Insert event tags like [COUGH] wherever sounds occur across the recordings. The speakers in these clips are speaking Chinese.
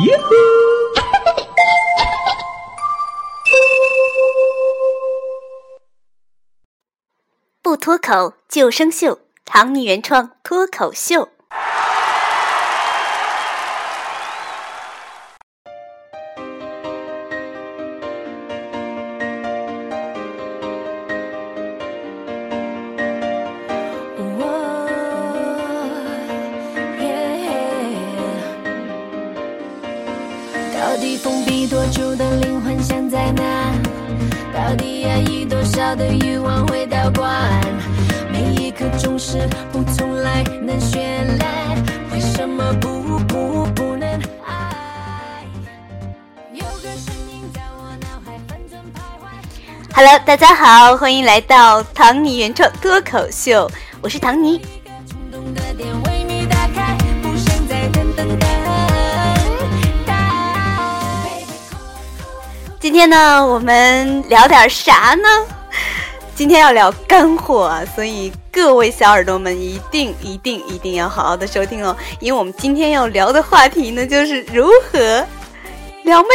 耶呵！不脱口就生锈，唐尼原创脱口秀。压抑多少的欲望会倒灌？每一刻总是不从来能绚烂，为什么不不不能爱？有个声音在我脑海翻转徘徊。Hello，大家好，欢迎来到唐尼原创脱口秀，我是唐尼。今天呢，我们聊点啥呢？今天要聊干货啊，所以各位小耳朵们一定一定一定要好好的收听哦，因为我们今天要聊的话题呢，就是如何撩妹。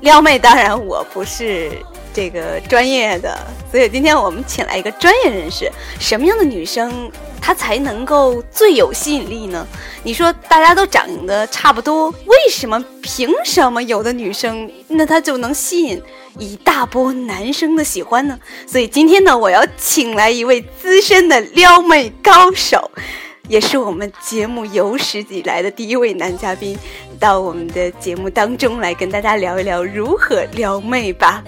撩妹，当然我不是这个专业的，所以今天我们请来一个专业人士。什么样的女生她才能够最有吸引力呢？你说大家都长得差不多，为什么凭什么有的女生那她就能吸引一大波男生的喜欢呢？所以今天呢，我要请来一位资深的撩妹高手。也是我们节目有史以来的第一位男嘉宾，到我们的节目当中来跟大家聊一聊如何撩妹吧。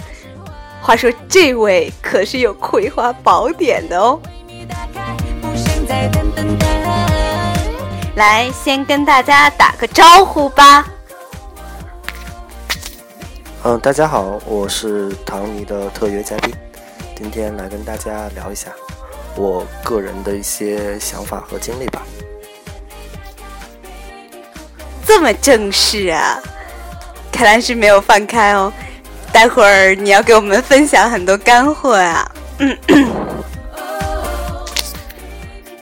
话说这位可是有葵花宝典的哦。来先跟大家打个招呼吧。嗯，大家好，我是唐尼的特约嘉宾，今天来跟大家聊一下我个人的一些想法和经历吧。这么正式啊，看来是没有放开哦。待会儿你要给我们分享很多干货啊。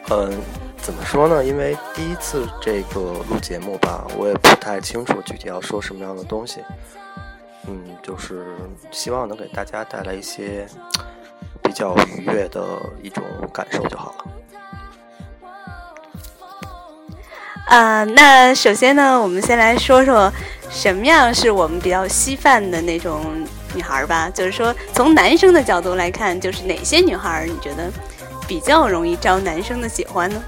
嗯，怎么说呢？因为第一次这个录节目吧，我也不太清楚具体要说什么样的东西。嗯，就是希望能给大家带来一些比较愉悦的一种感受就好了。啊、那首先呢，我们先来说说什么样是我们比较稀饭的那种女孩儿吧。就是说，从男生的角度来看，就是哪些女孩儿你觉得比较容易招男生的喜欢呢？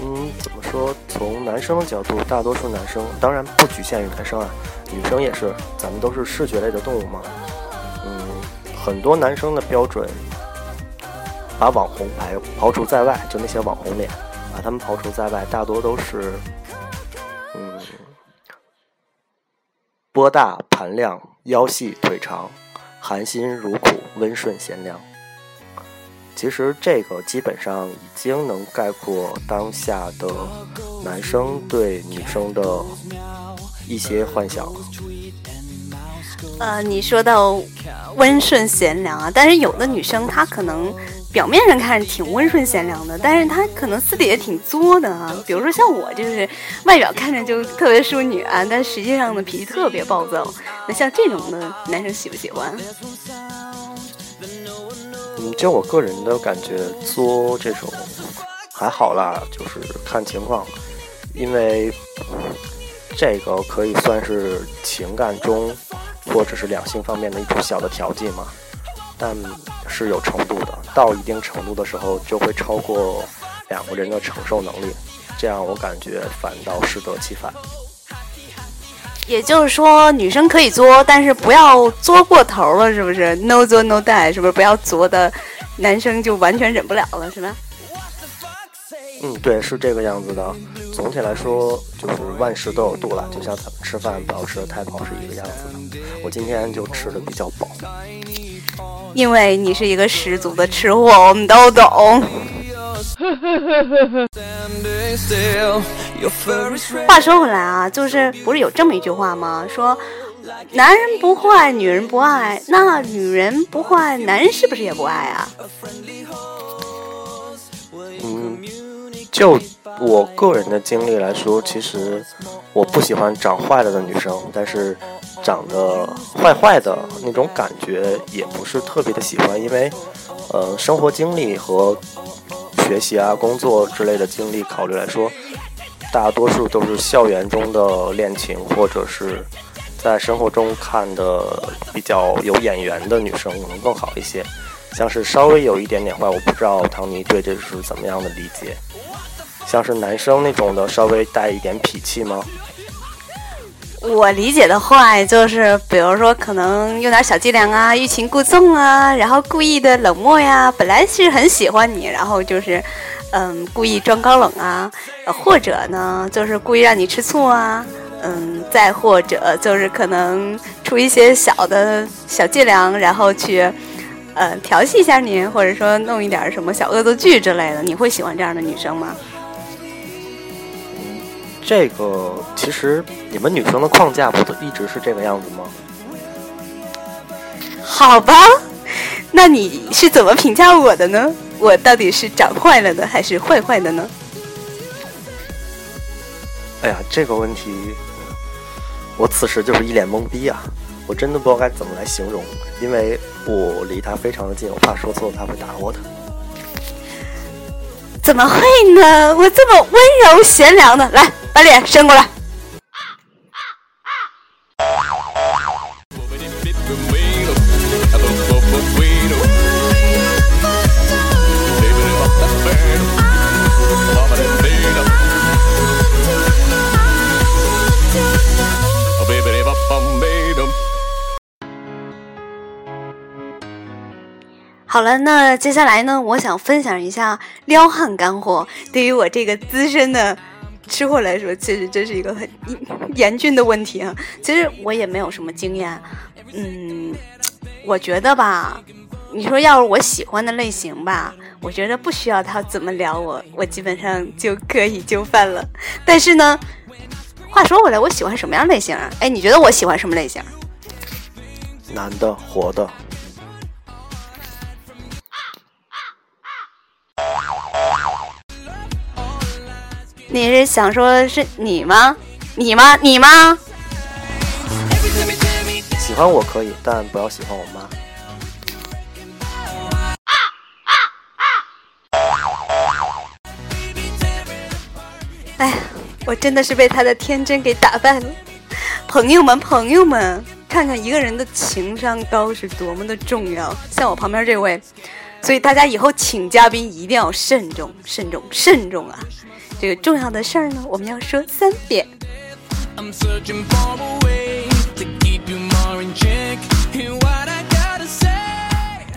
嗯，怎么说？从男生的角度，大多数男生当然不局限于男生啊，女生也是，咱们都是视觉类的动物嘛。嗯，很多男生的标准，把网红排刨除在外，就那些网红脸，把他们刨除在外，大多都是，波大盘亮，腰细腿长，含辛茹苦，温顺贤良。其实这个基本上已经能概括当下的男生对女生的一些幻想了。呃，你说到温顺贤良啊，但是有的女生她可能表面上看挺温顺贤良的，但是他可能私底下挺作的啊。比如说像我，就是外表看着就特别淑女啊，但实际上呢脾气特别暴躁。那像这种的男生喜不喜欢？嗯，就我个人的感觉，作这种还好啦，就是看情况，因为这个可以算是情感中或者是两性方面的一种小的调剂嘛，但是有程度的，到一定程度的时候就会超过两个人的承受能力，这样我感觉反倒适得其反。也就是说，女生可以作，但是不要作过头了，是不是？No 作 No die，是不是？不要作的男生就完全忍不了了，是吧？嗯，对，是这个样子的。总体来说，就是万事都有度了，就像咱们吃饭不要吃的太饱是一个样子的。我今天就吃的比较饱。因为你是一个十足的吃货，我们都懂。[LAUGHS] 话说回来啊，就是不是有这么一句话吗？说男人不坏，女人不爱，那女人不坏，男人是不是也不爱啊？嗯，就我个人的经历来说，其实我不喜欢长坏了的女生，但是长得坏坏的那种感觉也不是特别的喜欢，因为呃，生活经历和学习啊、工作之类的经历考虑来说，大多数都是校园中的恋情，或者是在生活中看的比较有眼缘的女生可能更好一些。像是稍微有一点点坏，我不知道唐尼对这是怎么样的理解。像是男生那种的，稍微带一点痞气吗？我理解的坏就是，比如说可能用点小伎俩啊，欲擒故纵啊，然后故意的冷漠呀。本来是很喜欢你，然后就是，嗯，故意装高冷啊，或者呢，就是故意让你吃醋啊，嗯，再或者就是可能出一些小的小伎俩，然后去。呃，调戏一下你，或者说弄一点什么小恶作剧之类的，你会喜欢这样的女生吗？这个其实你们女生的框架不都一直是这个样子吗？好吧，那你是怎么评价我的呢？我到底是长坏了呢，还是坏坏的呢？哎呀，这个问题，我此时就是一脸懵逼啊！我真的不知道该怎么来形容，因为我离他非常的近，我怕说错他会打我的。怎么会呢？我这么温柔贤良的，来把脸伸过来。好了，那接下来呢？我想分享一下撩汉干货。对于我这个资深的吃货来说，其实这是一个很严峻的问题啊。其实我也没有什么经验，嗯，我觉得吧，你说要是我喜欢的类型吧，我觉得不需要他怎么聊我，我基本上就可以就范了。但是呢，话说回来，我喜欢什么样类型啊？哎，你觉得我喜欢什么类型？男的，活的。你是想说是你吗？你吗？你吗？喜欢我可以，但不要喜欢我妈。哎，我真的是被他的天真给打败了。朋友们，朋友们，看看一个人的情商高是多么的重要。像我旁边这位，所以大家以后请嘉宾一定要慎重、慎重、慎重啊！这个重要的事儿呢，我们要说三遍。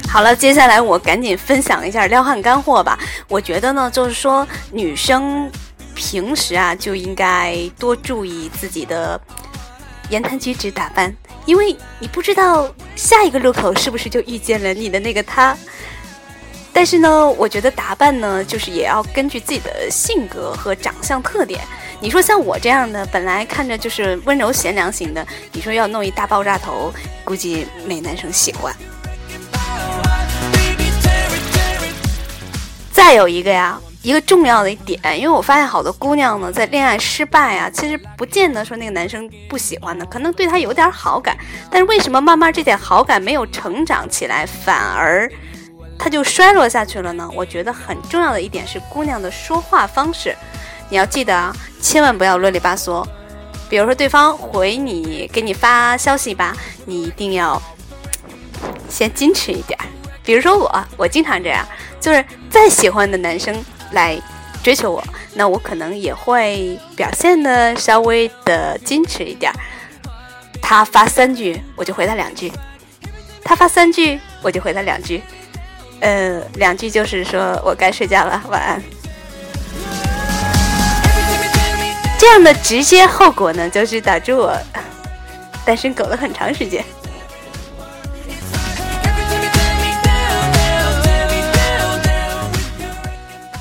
好了，接下来我赶紧分享一下撩汉干货吧。我觉得呢，就是说女生平时啊就应该多注意自己的言谈举止、打扮，因为你不知道下一个路口是不是就遇见了你的那个他。但是呢，我觉得打扮呢，就是也要根据自己的性格和长相特点。你说像我这样的，本来看着就是温柔贤良型的，你说要弄一大爆炸头，估计没男生喜欢。再有一个呀，一个重要的一点，因为我发现好多姑娘呢，在恋爱失败啊，其实不见得说那个男生不喜欢的，可能对他有点好感，但是为什么慢慢这点好感没有成长起来，反而？他就衰落下去了呢。我觉得很重要的一点是姑娘的说话方式，你要记得啊，千万不要啰里吧嗦。比如说对方回你给你发消息吧，你一定要先矜持一点。比如说我，我经常这样，就是再喜欢的男生来追求我，那我可能也会表现的稍微的矜持一点。他发三句，我就回他两句；他发三句，我就回他两句。呃，两句就是说我该睡觉了，[LAUGHS] 晚安。这样的直接后果呢，就是导致我 [LAUGHS] 单身狗了很长时间。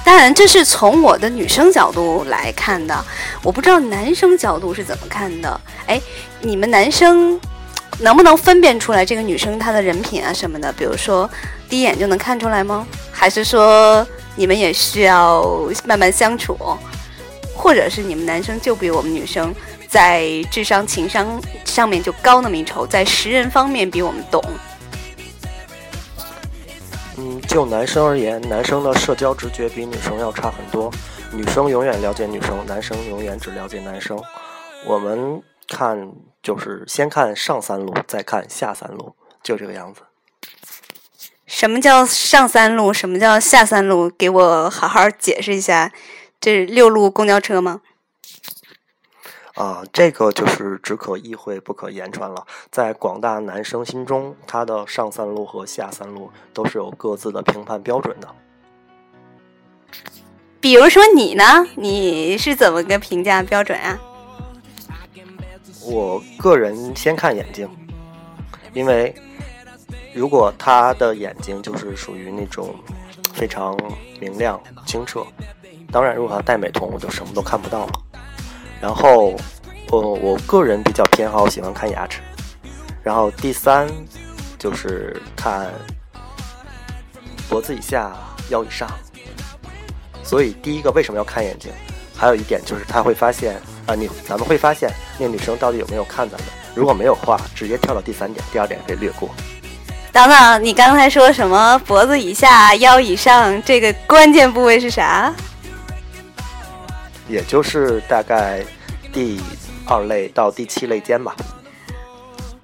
当然，这是从我的女生角度来看的，我不知道男生角度是怎么看的。哎，你们男生能不能分辨出来这个女生她的人品啊什么的？比如说。第一眼就能看出来吗？还是说你们也需要慢慢相处，或者是你们男生就比我们女生在智商、情商上面就高那么一筹，在识人方面比我们懂。嗯，就男生而言，男生的社交直觉比女生要差很多。女生永远了解女生，男生永远只了解男生。我们看就是先看上三路，再看下三路，就这个样子。什么叫上三路？什么叫下三路？给我好好解释一下。这是六路公交车吗？啊，这个就是只可意会不可言传了。在广大男生心中，他的上三路和下三路都是有各自的评判标准的。比如说你呢？你是怎么个评价标准啊？我个人先看眼睛，因为如果他的眼睛就是属于那种非常明亮清澈，当然如果他戴美瞳，我就什么都看不到了。然后，呃，我个人比较偏好喜欢看牙齿，然后第三就是看脖子以下、腰以上。所以第一个为什么要看眼睛？还有一点就是他会发现啊，你咱们会发现那女生到底有没有看咱们？如果没有的话，直接跳到第三点，第二点可以略过。等等，你刚才说什么？脖子以下、腰以上，这个关键部位是啥？也就是大概第二类到第七类间吧。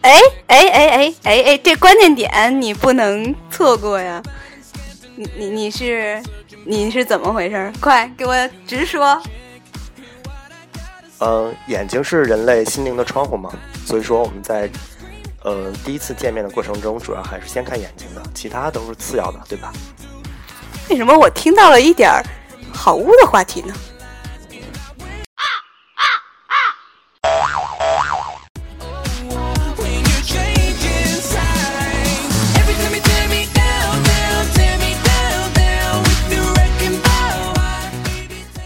哎哎哎哎哎哎，这关键点你不能错过呀！你你你是？你是怎么回事？快给我直说。嗯，眼睛是人类心灵的窗户嘛，所以说我们在呃第一次见面的过程中，主要还是先看眼睛的，其他都是次要的，对吧？为什么我听到了一点儿好污的话题呢？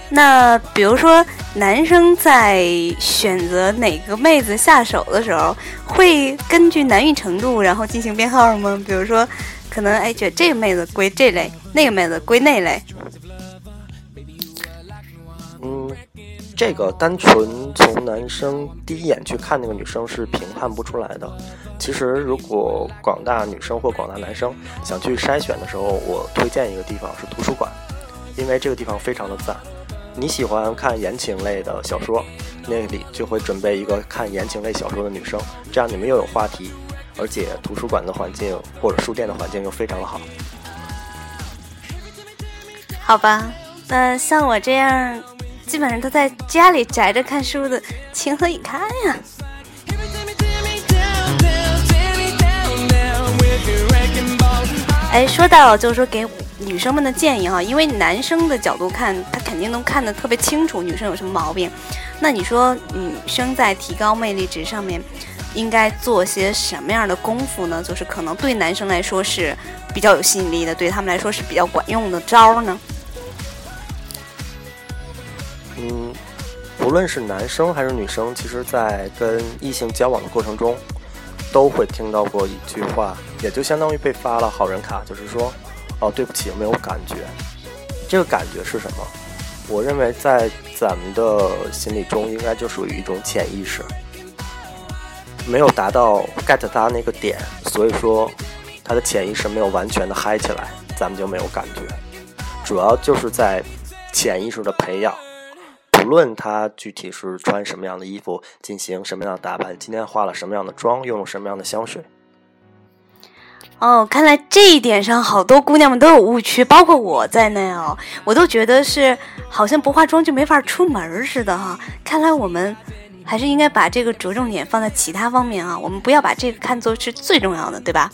那比如说，男生在选择哪个妹子下手的时候，会根据难易程度然后进行编号吗？比如说，可能哎，觉得这个妹子归这类，那个妹子归那类。嗯，这个单纯从男生第一眼去看那个女生是评判不出来的。其实，如果广大女生或广大男生想去筛选的时候，我推荐一个地方是图书馆，因为这个地方非常的赞。你喜欢看言情类的小说，那里就会准备一个看言情类小说的女生，这样你们又有话题，而且图书馆的环境或者书店的环境又非常的好。好吧，那像我这样基本上都在家里宅着看书的，情何以堪呀？哎，说到就说给。女生们的建议哈，因为男生的角度看，他肯定能看得特别清楚女生有什么毛病。那你说女生在提高魅力值上面，应该做些什么样的功夫呢？就是可能对男生来说是比较有吸引力的，对他们来说是比较管用的招呢？嗯，不论是男生还是女生，其实，在跟异性交往的过程中，都会听到过一句话，也就相当于被发了好人卡，就是说。哦，对不起，没有感觉。这个感觉是什么？我认为在咱们的心理中，应该就属于一种潜意识，没有达到 get 他那个点，所以说他的潜意识没有完全的嗨起来，咱们就没有感觉。主要就是在潜意识的培养，不论他具体是穿什么样的衣服，进行什么样的打扮，今天化了什么样的妆，用了什么样的香水。哦，看来这一点上好多姑娘们都有误区，包括我在内哦，我都觉得是好像不化妆就没法出门似的哈。看来我们还是应该把这个着重点放在其他方面啊，我们不要把这个看作是最重要的，对吧？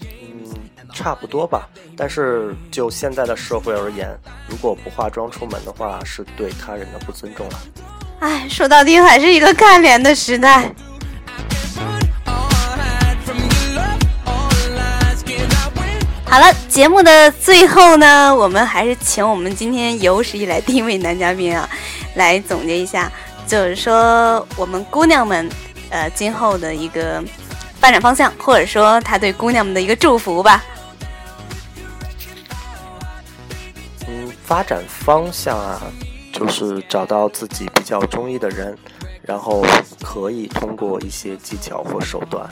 嗯，差不多吧。但是就现在的社会而言，如果不化妆出门的话，是对他人的不尊重了。哎，说到底还是一个看脸的时代。好了，节目的最后呢，我们还是请我们今天有史以来第一位男嘉宾啊，来总结一下，就是说我们姑娘们，呃，今后的一个发展方向，或者说他对姑娘们的一个祝福吧。嗯，发展方向啊，就是找到自己比较中意的人，然后可以通过一些技巧或手段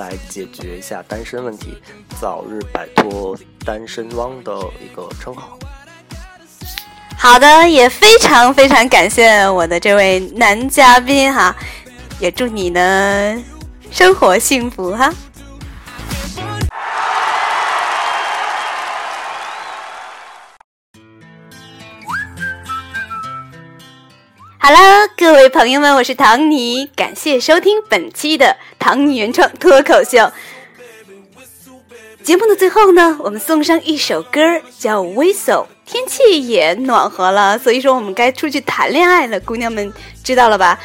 来解决一下单身问题，早日摆脱单身汪的一个称号。好的，也非常非常感谢我的这位男嘉宾哈，也祝你呢生活幸福哈。好了，各位朋友们，我是唐尼，感谢收听本期的唐尼原创脱口秀。节目的最后呢，我们送上一首歌，叫《Whistle》。天气也暖和了，所以说我们该出去谈恋爱了。姑娘们知道了吧？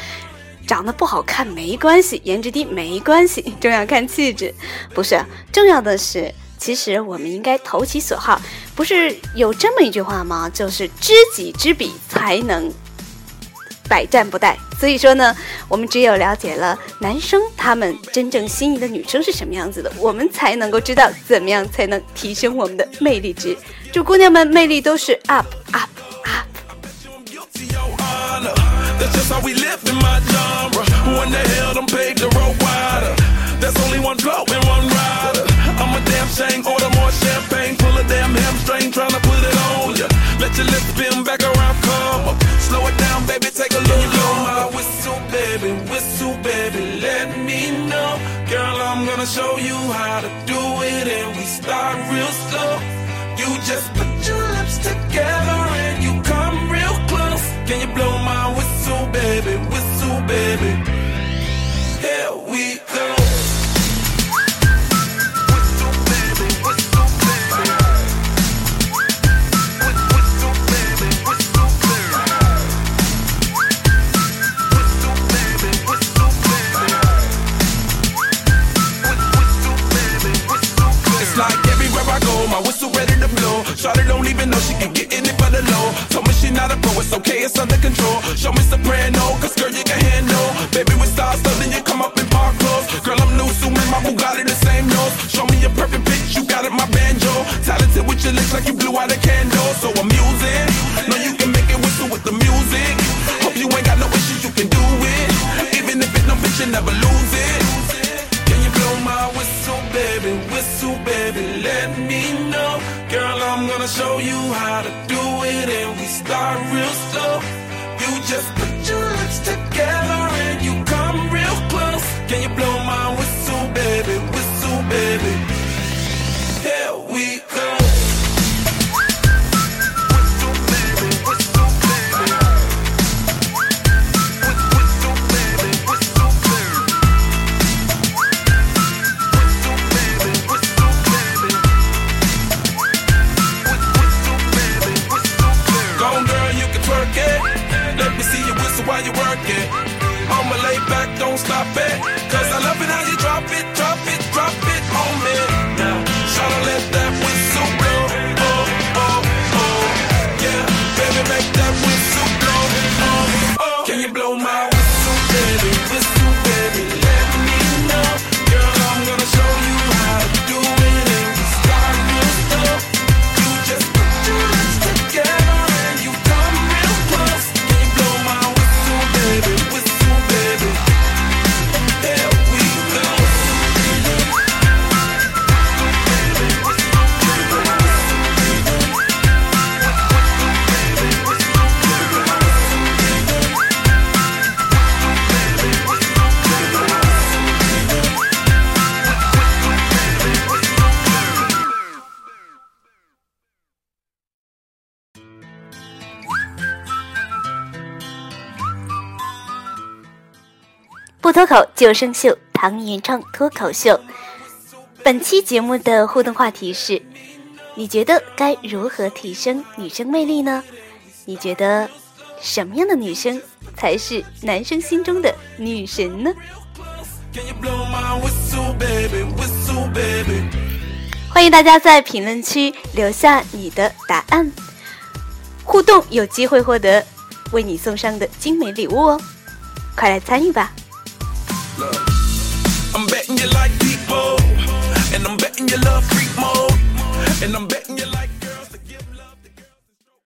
长得不好看没关系，颜值低没关系，[LAUGHS] 重要看气质。不是，重要的是，其实我们应该投其所好。不是有这么一句话吗？就是知己知彼，才能。百战不殆，所以说呢，我们只有了解了男生他们真正心仪的女生是什么样子的，我们才能够知道怎么样才能提升我们的魅力值。祝姑娘们魅力都是 up up up。Let your lips spin back around, come up. Slow it down, baby, take a look. Blow my whistle, baby, whistle, baby, let me know. Girl, I'm gonna show you how to do it, and we start real slow. You just put your lips together and you come real close. Can you blow my whistle, baby, whistle, baby? Here we 脱口救生秀，唐原创脱口秀。本期节目的互动话题是：你觉得该如何提升女生魅力呢？你觉得什么样的女生才是男生心中的女神呢.欢迎大家在评论区留下你的答案，互动有机会获得为你送上的精美礼物哦！快来参与吧！I'm betting you like people, and I'm betting you love freak mode, and I'm betting.